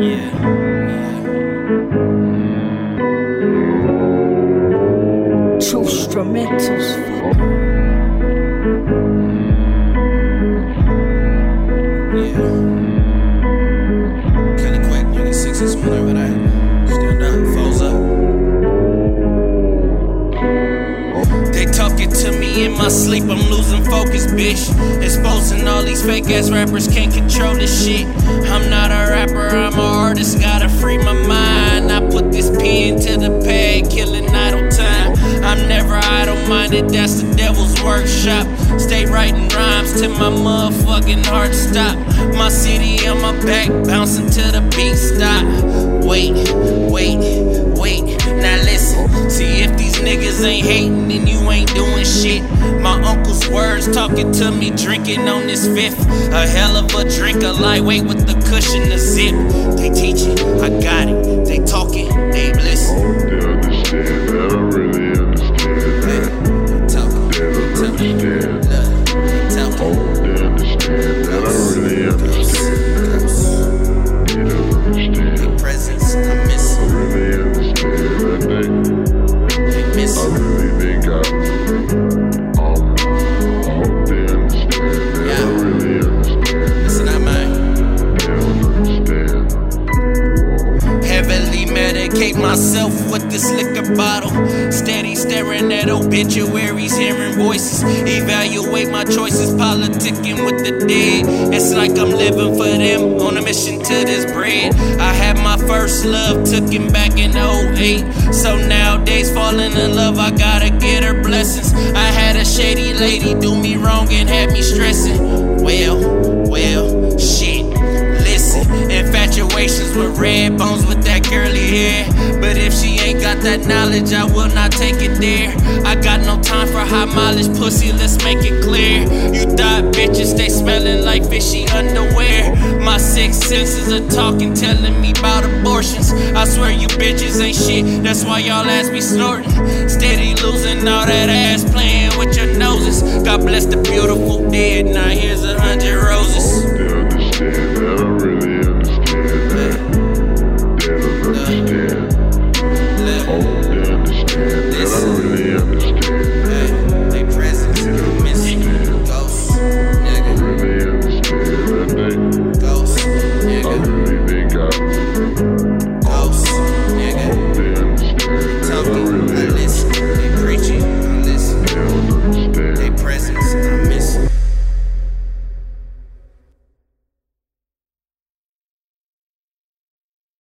Yeah. Instrumentals. Yeah. They talking to me in my sleep, I'm losing focus, bitch. Exposing all these fake ass rappers, can't control this shit. I I'm an artist, gotta free my mind. I put this pen to the pad, killing idle time. I'm never idle minded, that's the devil's workshop. Stay writing rhymes till my motherfucking heart stop. My city on my back, bouncing till the beat stop. Wait, wait, niggas ain't hating, and you ain't doing shit. My uncle's words talking to me, drinking on this fifth. A hell of a drink, a lightweight with the cushion, the zip. They teaching, I got it. They talking, they listen. With this liquor bottle. Steady staring at obituaries, hearing voices. Evaluate my choices, politicking with the dead. It's like I'm living for them on a mission to this bread. I had my first love, took him back in 08. So nowadays, falling in love, I gotta get her blessings. I had a shady lady do me wrong and had me stressing. Well, well, shit. Listen, infatuations with red bones with that curly hair got that knowledge, I will not take it there. I got no time for high mileage pussy, let's make it clear. You thought bitches, they smelling like fishy underwear. My six senses are talking, telling me about abortions. I swear you bitches ain't shit, that's why y'all ass be snorting. Steady losing all that ass, playing with your noses. God bless the beautiful dead, now here's a hundred roses. They understand that, I really understand that. They don't understand.